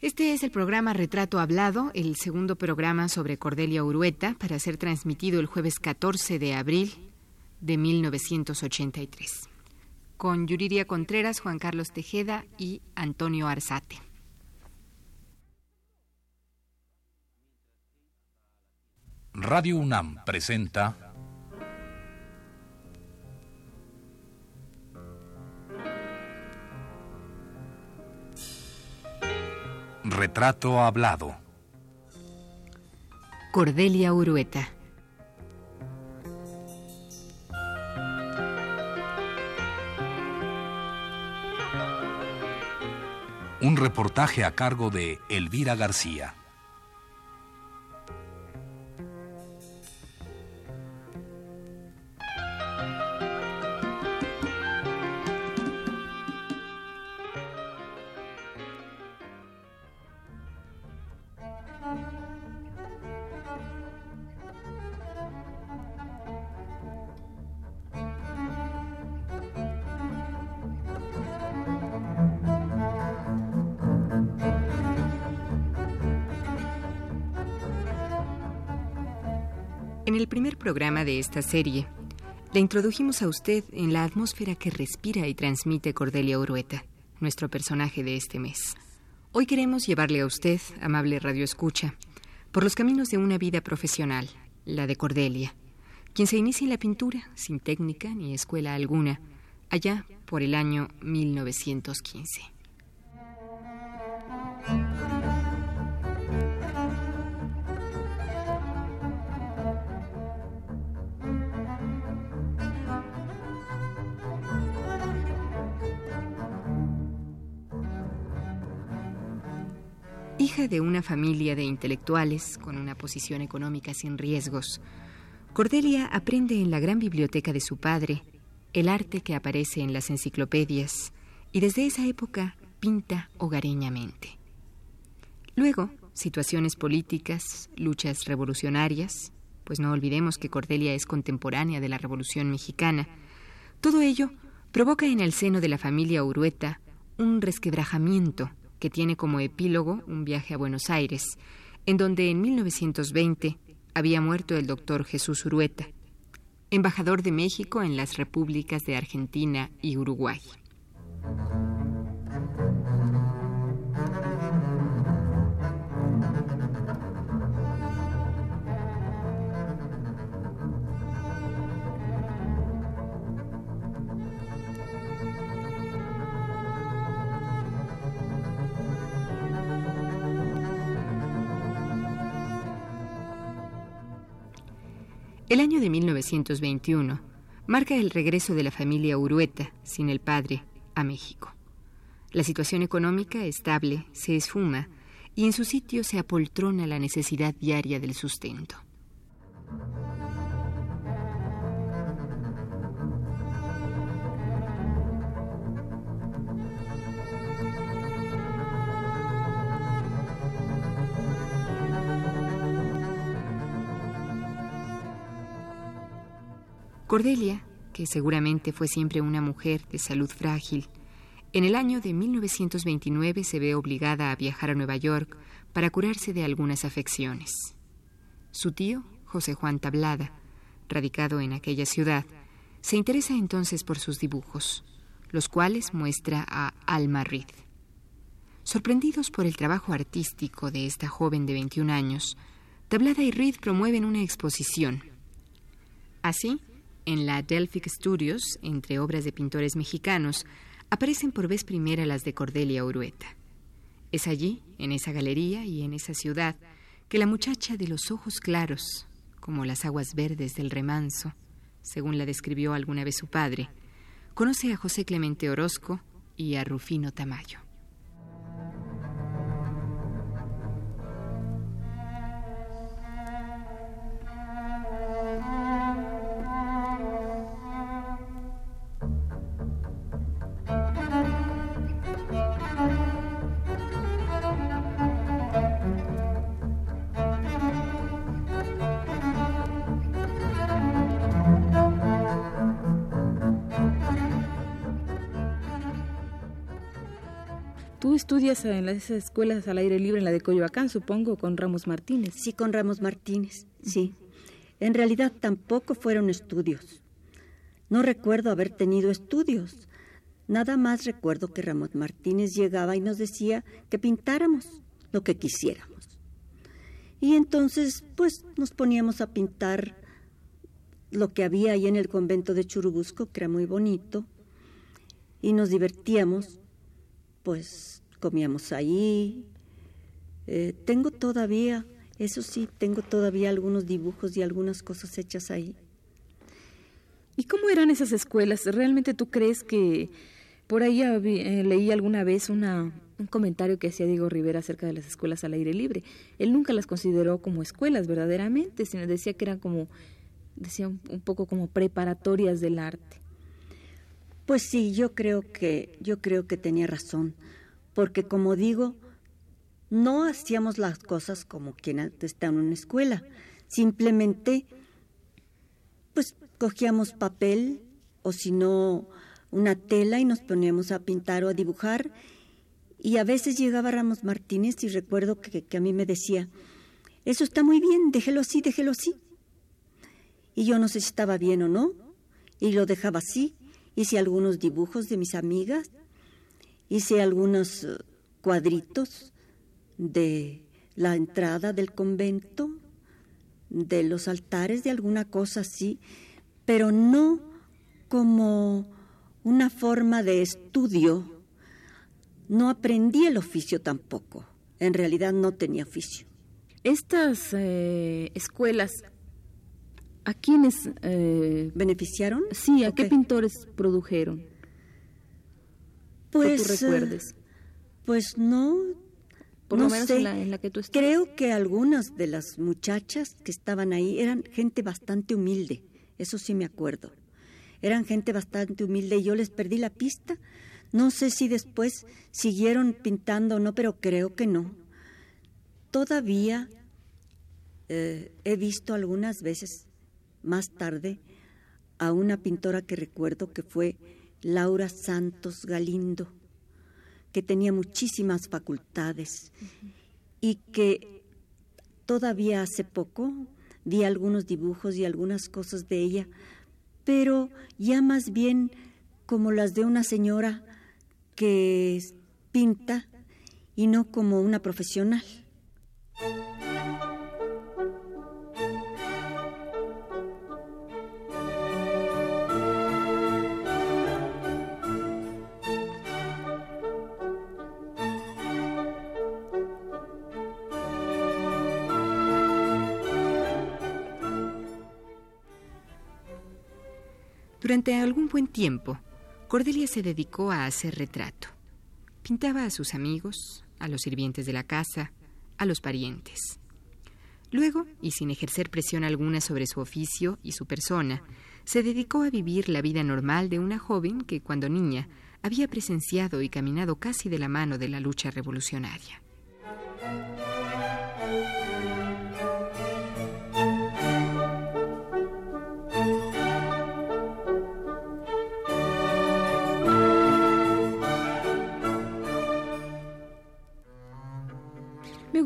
Este es el programa Retrato Hablado, el segundo programa sobre Cordelia Urueta, para ser transmitido el jueves 14 de abril de 1983, con Yuriria Contreras, Juan Carlos Tejeda y Antonio Arzate. Radio UNAM presenta Retrato Hablado. Cordelia Urueta. Un reportaje a cargo de Elvira García. Programa de esta serie, le introdujimos a usted en la atmósfera que respira y transmite Cordelia Urueta, nuestro personaje de este mes. Hoy queremos llevarle a usted, amable Radio Escucha, por los caminos de una vida profesional, la de Cordelia, quien se inicia en la pintura, sin técnica ni escuela alguna, allá por el año 1915. Hija de una familia de intelectuales con una posición económica sin riesgos, Cordelia aprende en la gran biblioteca de su padre el arte que aparece en las enciclopedias y desde esa época pinta hogareñamente. Luego, situaciones políticas, luchas revolucionarias, pues no olvidemos que Cordelia es contemporánea de la Revolución Mexicana, todo ello provoca en el seno de la familia Urueta un resquebrajamiento que tiene como epílogo un viaje a Buenos Aires, en donde en 1920 había muerto el doctor Jesús Urueta, embajador de México en las repúblicas de Argentina y Uruguay. El año de 1921 marca el regreso de la familia Urueta, sin el padre, a México. La situación económica estable se esfuma y en su sitio se apoltrona la necesidad diaria del sustento. Cordelia, que seguramente fue siempre una mujer de salud frágil, en el año de 1929 se ve obligada a viajar a Nueva York para curarse de algunas afecciones. Su tío, José Juan Tablada, radicado en aquella ciudad, se interesa entonces por sus dibujos, los cuales muestra a Alma Reed. Sorprendidos por el trabajo artístico de esta joven de 21 años, Tablada y Reed promueven una exposición. Así, en la Delphic Studios, entre obras de pintores mexicanos, aparecen por vez primera las de Cordelia Urueta. Es allí, en esa galería y en esa ciudad, que la muchacha de los ojos claros, como las aguas verdes del remanso, según la describió alguna vez su padre, conoce a José Clemente Orozco y a Rufino Tamayo. Estudias en las escuelas al aire libre, en la de Coyoacán, supongo, con Ramos Martínez. Sí, con Ramos Martínez, sí. En realidad tampoco fueron estudios. No recuerdo haber tenido estudios. Nada más recuerdo que Ramos Martínez llegaba y nos decía que pintáramos lo que quisiéramos. Y entonces, pues, nos poníamos a pintar lo que había ahí en el convento de Churubusco, que era muy bonito, y nos divertíamos, pues comíamos ahí. Eh, tengo todavía, eso sí, tengo todavía algunos dibujos y algunas cosas hechas ahí. ¿Y cómo eran esas escuelas? ¿Realmente tú crees que por ahí eh, leí alguna vez una, un comentario que hacía Diego Rivera acerca de las escuelas al aire libre? Él nunca las consideró como escuelas verdaderamente, sino decía que eran como, decía un poco como preparatorias del arte. Pues sí, yo creo que yo creo que tenía razón, porque como digo, no hacíamos las cosas como quien está en una escuela, simplemente pues cogíamos papel o si no una tela y nos poníamos a pintar o a dibujar. Y a veces llegaba Ramos Martínez y recuerdo que, a mí me decía, eso está muy bien, déjelo así, déjelo así. Y yo no sé si estaba bien o no, y lo dejaba así, hice algunos dibujos de mis amigas, hice algunos eh, cuadritos de la entrada del convento, de los altares, de alguna cosa así, pero no como una forma de estudio. No aprendí el oficio tampoco. En realidad no tenía oficio. Estas eh, escuelas ¿A quiénes eh, beneficiaron? Sí, ¿a qué pintores produjeron? Pues, tú recuerdes? pues no. Por lo menos En, la, que tú estás. Creo que algunas de las muchachas que estaban ahí eran gente bastante humilde. Eso sí me acuerdo. Eran gente bastante humilde y yo les perdí la pista. No sé si después siguieron pintando o no, pero creo que no. Todavía eh, he visto algunas veces más tarde a una pintora que recuerdo que fue Laura Santos Galindo, que tenía muchísimas facultades y que todavía hace poco vi algunos dibujos y algunas cosas de ella, pero ya más bien como las de una señora que pinta y no como una profesional. Durante algún buen tiempo, Cordelia se dedicó a hacer retrato. Pintaba a sus amigos, a los sirvientes de la casa, a los parientes. Luego, y sin ejercer presión alguna sobre su oficio y su persona, se dedicó a vivir la vida normal de una joven que, cuando niña, había presenciado y caminado casi de la mano de la lucha revolucionaria.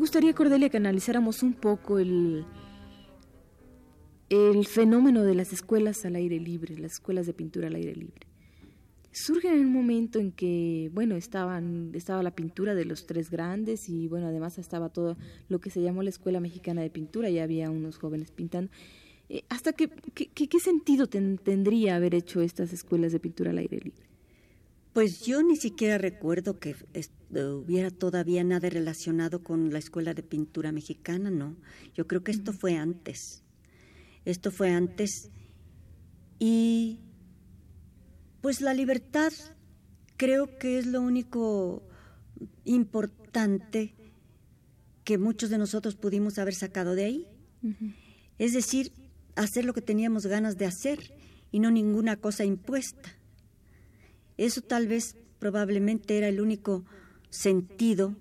Gustaría, Cordelia, que analizáramos un poco el, el fenómeno de las escuelas al aire libre, las escuelas de pintura al aire libre. Surge en un momento en que, bueno, estaban, estaba la pintura de los tres grandes y, bueno, además estaba todo lo que se llamó la Escuela Mexicana de Pintura, ya había unos jóvenes pintando. Eh, ¿Hasta qué, qué, sentido tendría haber hecho estas escuelas de pintura al aire libre? Pues yo ni siquiera recuerdo que hubiera todavía nada relacionado con la escuela de pintura mexicana, no. Yo creo que esto fue antes. Esto fue antes. Y pues la libertad creo que es lo único importante que muchos de nosotros pudimos haber sacado de ahí. Es decir, hacer lo que teníamos ganas de hacer y no ninguna cosa impuesta. Eso tal vez probablemente era el único sentido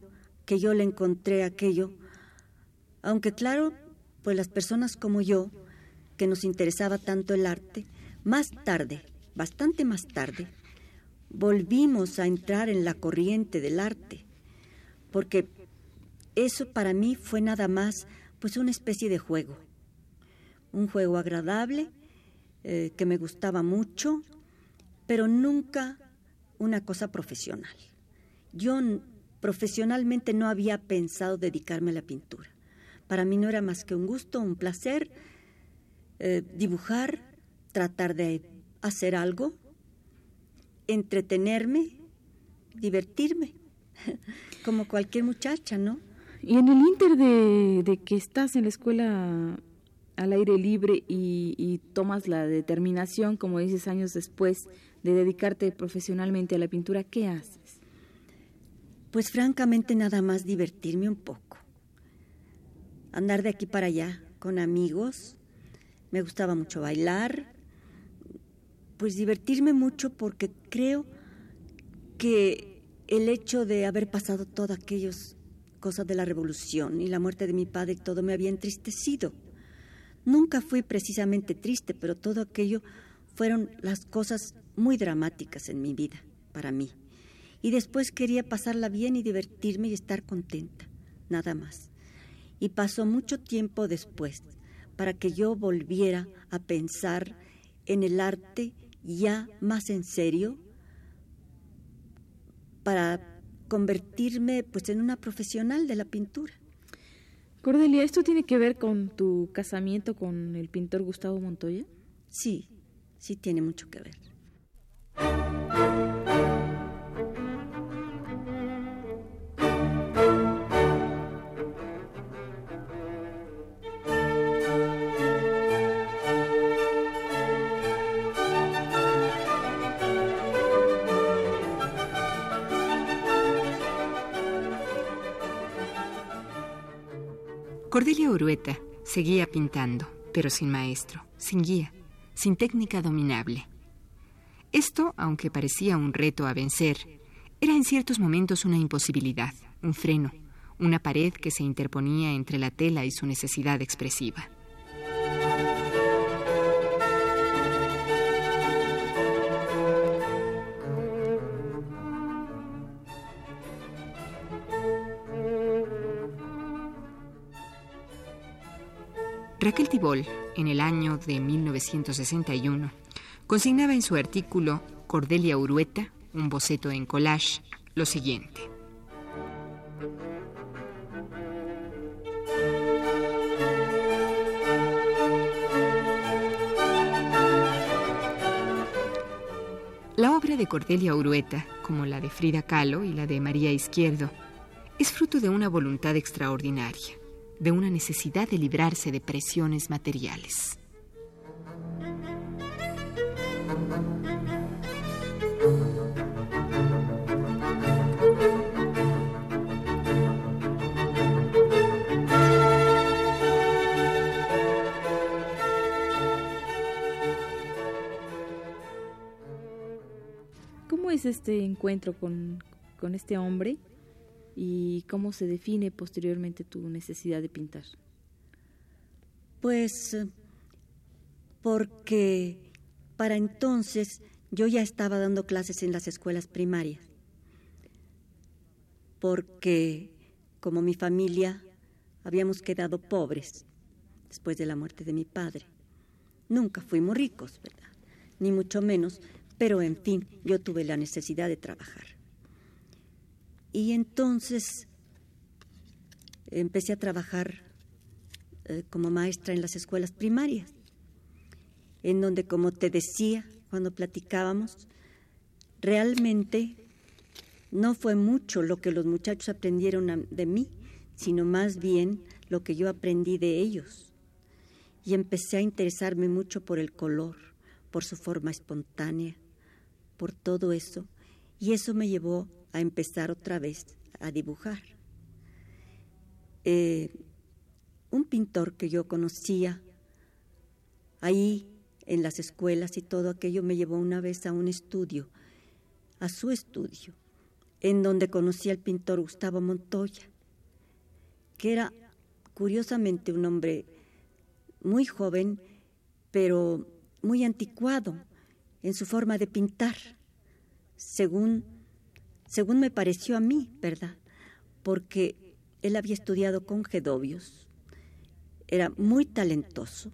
que yo le encontré aquello, aunque claro, pues las personas como yo, que nos interesaba tanto el arte, más tarde, bastante más tarde, volvimos a entrar en la corriente del arte, porque eso para mí fue nada más pues una especie de juego, un juego agradable eh, que me gustaba mucho, pero nunca una cosa profesional. Yo profesionalmente no había pensado dedicarme a la pintura. Para mí no era más que un gusto, un placer, eh, dibujar, tratar de hacer algo, entretenerme, divertirme, como cualquier muchacha, ¿no? Y en el inter de, que estás en la escuela al aire libre y, y, tomas la determinación, como dices años después, de dedicarte profesionalmente a la pintura, ¿qué haces? Pues francamente nada más divertirme un poco. Andar de aquí para allá con amigos. Me gustaba mucho bailar. Pues divertirme mucho porque creo que el hecho de haber pasado todas aquellas cosas de la revolución y la muerte de mi padre todo me había entristecido. Nunca fui precisamente triste, pero todo aquello fueron las cosas muy dramáticas en mi vida, para mí y después quería pasarla bien y divertirme y estar contenta, nada más. Y pasó mucho tiempo después para que yo volviera a pensar en el arte ya más en serio, para convertirme pues en una profesional de la pintura. Cordelia, ¿esto tiene que ver con tu casamiento con el pintor Gustavo Montoya? Sí, sí tiene mucho que ver. Cordelia Urueta seguía pintando, pero sin maestro, sin guía, sin técnica dominable. Esto, aunque parecía un reto a vencer, era en ciertos momentos una imposibilidad, un freno, una pared que se interponía entre la tela y su necesidad expresiva. Raquel Tibol, en el año de 1961, consignaba en su artículo Cordelia Urueta, un boceto en collage, lo siguiente. La obra de Cordelia Urueta, como la de Frida Kahlo y la de María Izquierdo, es fruto de una voluntad extraordinaria de una necesidad de librarse de presiones materiales. ¿Cómo es este encuentro con, con este hombre y cómo se define posteriormente tu necesidad de pintar? Pues porque para entonces yo ya estaba dando clases en las escuelas primarias, porque como mi familia habíamos quedado pobres después de la muerte de mi padre. Nunca fuimos ricos, ¿verdad? Ni mucho menos, pero en fin, yo tuve la necesidad de trabajar. Y entonces empecé a trabajar eh, como maestra en las escuelas primarias, en donde, como te decía cuando platicábamos, realmente no fue mucho lo que los muchachos aprendieron de mí, sino más bien lo que yo aprendí de ellos. Y empecé a interesarme mucho por el color, por su forma espontánea, por todo eso. Y eso me llevó a empezar otra vez a dibujar. Eh, un pintor que yo conocía ahí en las escuelas y todo aquello me llevó una vez a un estudio, a su estudio, en donde conocí al pintor Gustavo Montoya, que era curiosamente un hombre muy joven, pero muy anticuado en su forma de pintar, según según me pareció a mí, ¿verdad? porque él había estudiado con Gedovius, era muy talentoso,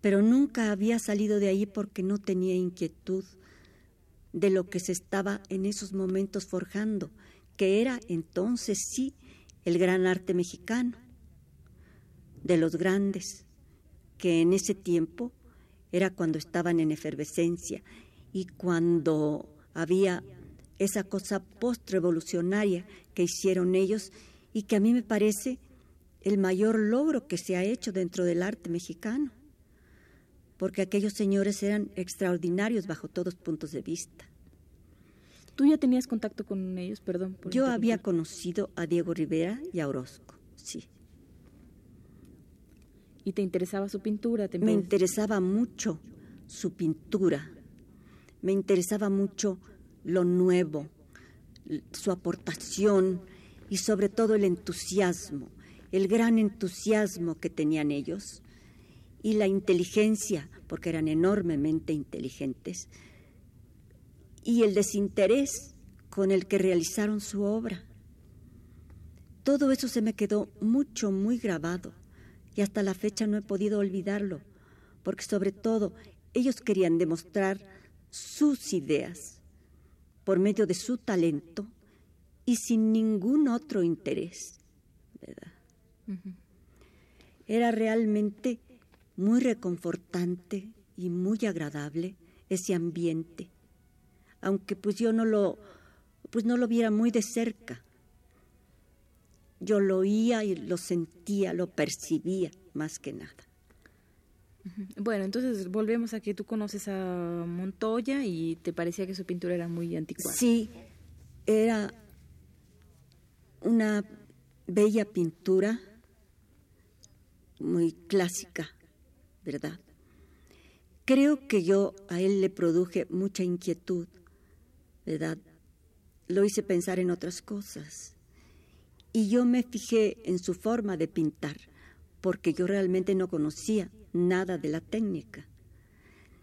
pero nunca había salido de ahí porque no tenía inquietud de lo que se estaba en esos momentos forjando, que era entonces sí el gran arte mexicano, de los grandes, que en ese tiempo era cuando estaban en efervescencia y cuando había esa cosa post-revolucionaria que hicieron ellos y que a mí me parece el mayor logro que se ha hecho dentro del arte mexicano, porque aquellos señores eran extraordinarios bajo todos puntos de vista. ¿Tú ya tenías contacto con ellos? Perdón. Yo había conocido a Diego Rivera y a Orozco, sí. ¿Y te interesaba su pintura? Me interesaba mucho su pintura. Me interesaba mucho lo nuevo, su aportación y sobre todo el entusiasmo, el gran entusiasmo que tenían ellos y la inteligencia, porque eran enormemente inteligentes, y el desinterés con el que realizaron su obra. Todo eso se me quedó mucho, muy grabado y hasta la fecha no he podido olvidarlo, porque sobre todo ellos querían demostrar sus ideas por medio de su talento y sin ningún otro interés. Era realmente muy reconfortante y muy agradable ese ambiente, aunque pues yo no lo pues no lo viera muy de cerca. Yo lo oía y lo sentía, lo percibía más que nada. Bueno, entonces volvemos a que tú conoces a Montoya y te parecía que su pintura era muy anticuada. Sí, era una bella pintura, muy clásica, ¿verdad? Creo que yo a él le produje mucha inquietud, ¿verdad? Lo hice pensar en otras cosas. Y yo me fijé en su forma de pintar, porque yo realmente no conocía nada de la técnica,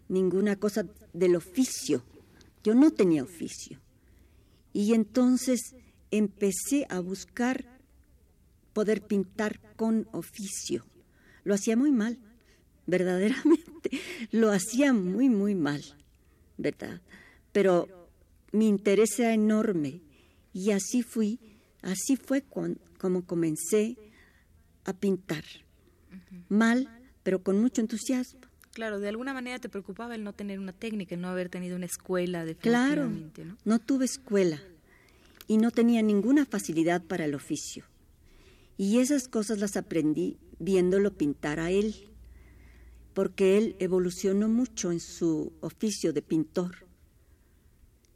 ninguna cosa del oficio. Yo no tenía oficio. Y entonces empecé a buscar poder pintar con oficio. Lo hacía muy mal, verdaderamente. Lo hacía muy, muy mal, ¿verdad? Pero mi interés era enorme y así fui, así fue como comencé a pintar. Mal, pero con mucho entusiasmo. Claro, de alguna manera te preocupaba el no tener una técnica, el no haber tenido una escuela Claro, ¿no? no tuve escuela y no tenía ninguna facilidad para el oficio. Y esas cosas las aprendí viéndolo pintar a él, porque él evolucionó mucho en su oficio de pintor.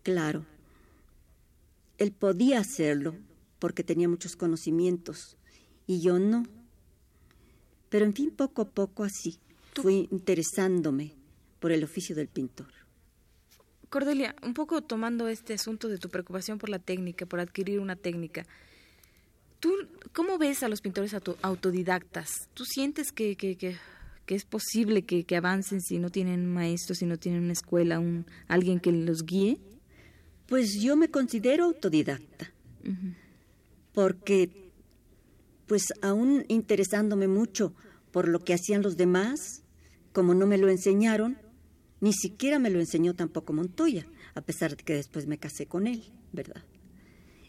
Claro, él podía hacerlo porque tenía muchos conocimientos y yo no. Pero en fin, poco a poco así fui interesándome por el oficio del pintor. Cordelia, un poco tomando este asunto de tu preocupación por la técnica, por adquirir una técnica, ¿tú cómo ves a los pintores autodidactas? ¿Tú sientes que, que, que, es posible que, avancen si no tienen maestros, si no tienen una escuela, un, alguien que los guíe? Pues yo me considero autodidacta, porque pues aún interesándome mucho por lo que hacían los demás, como no me lo enseñaron, ni siquiera me lo enseñó tampoco Montoya, a pesar de que después me casé con él, ¿verdad?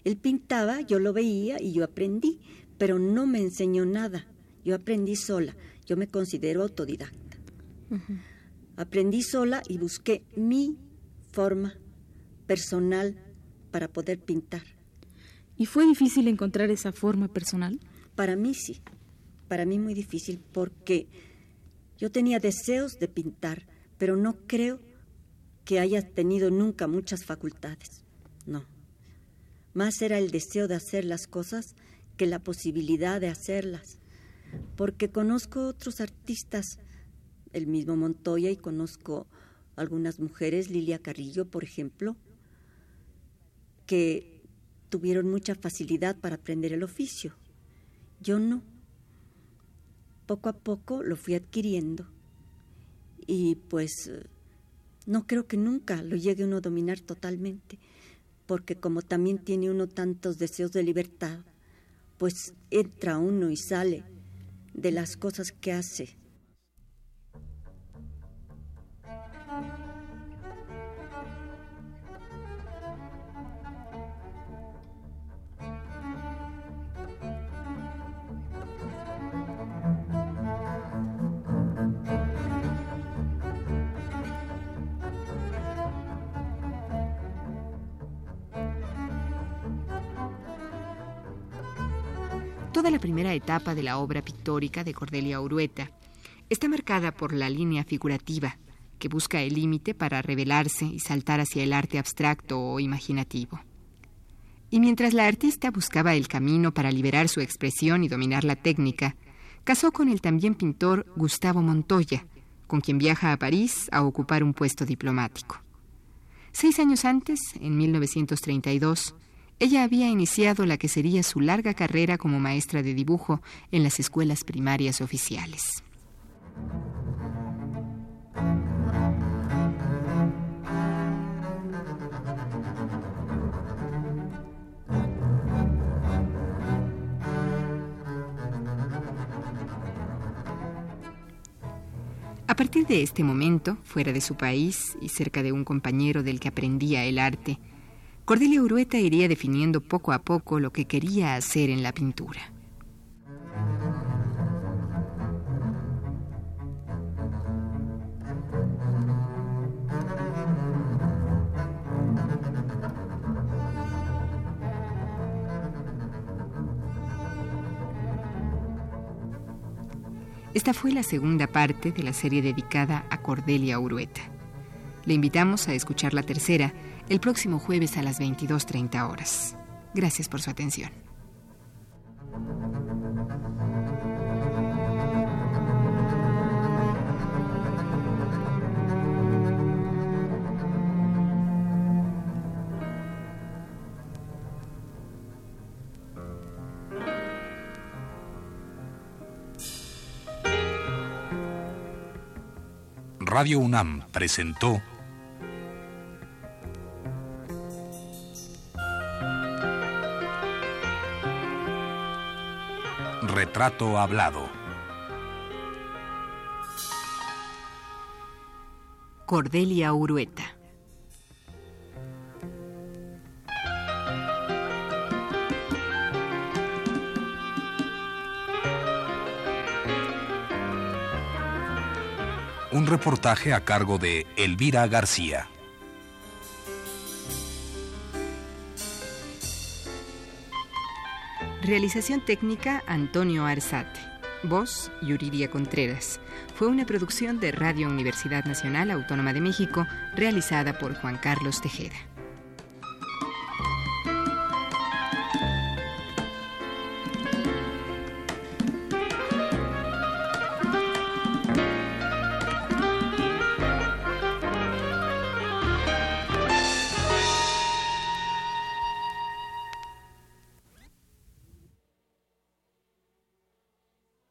Él pintaba, yo lo veía y yo aprendí, pero no me enseñó nada. Yo aprendí sola, yo me considero autodidacta. Aprendí sola y busqué mi forma personal para poder pintar. ¿Y fue difícil encontrar esa forma personal? Para mí sí, para mí muy difícil porque yo tenía deseos de pintar, pero no creo que haya tenido nunca muchas facultades. No. Más era el deseo de hacer las cosas que la posibilidad de hacerlas. Porque conozco otros artistas, el mismo Montoya, y conozco algunas mujeres, Lilia Carrillo, por ejemplo, que tuvieron mucha facilidad para aprender el oficio. Yo no. Poco a poco lo fui adquiriendo y pues no creo que nunca lo llegue uno a dominar totalmente, porque como también tiene uno tantos deseos de libertad, pues entra uno y sale de las cosas que hace Toda la primera etapa de la obra pictórica de Cordelia Urueta está marcada por la línea figurativa, que busca el límite para revelarse y saltar hacia el arte abstracto o imaginativo. Y mientras la artista buscaba el camino para liberar su expresión y dominar la técnica, casó con el también pintor Gustavo Montoya, con quien viaja a París a ocupar un puesto diplomático. Seis años antes, en 1932, ella había iniciado la que sería su larga carrera como maestra de dibujo en las escuelas primarias oficiales. A partir de este momento, fuera de su país y cerca de un compañero del que aprendía el arte, Cordelia Urueta iría definiendo poco a poco lo que quería hacer en la pintura. Esta fue la segunda parte de la serie dedicada a Cordelia Urueta. Le invitamos a escuchar la tercera el próximo jueves a las 22.30 horas. Gracias por su atención. Radio UNAM presentó Hablado. Cordelia Urueta. Un reportaje a cargo de Elvira García. Realización técnica Antonio Arzate. Voz Yuridia Contreras. Fue una producción de Radio Universidad Nacional Autónoma de México realizada por Juan Carlos Tejeda.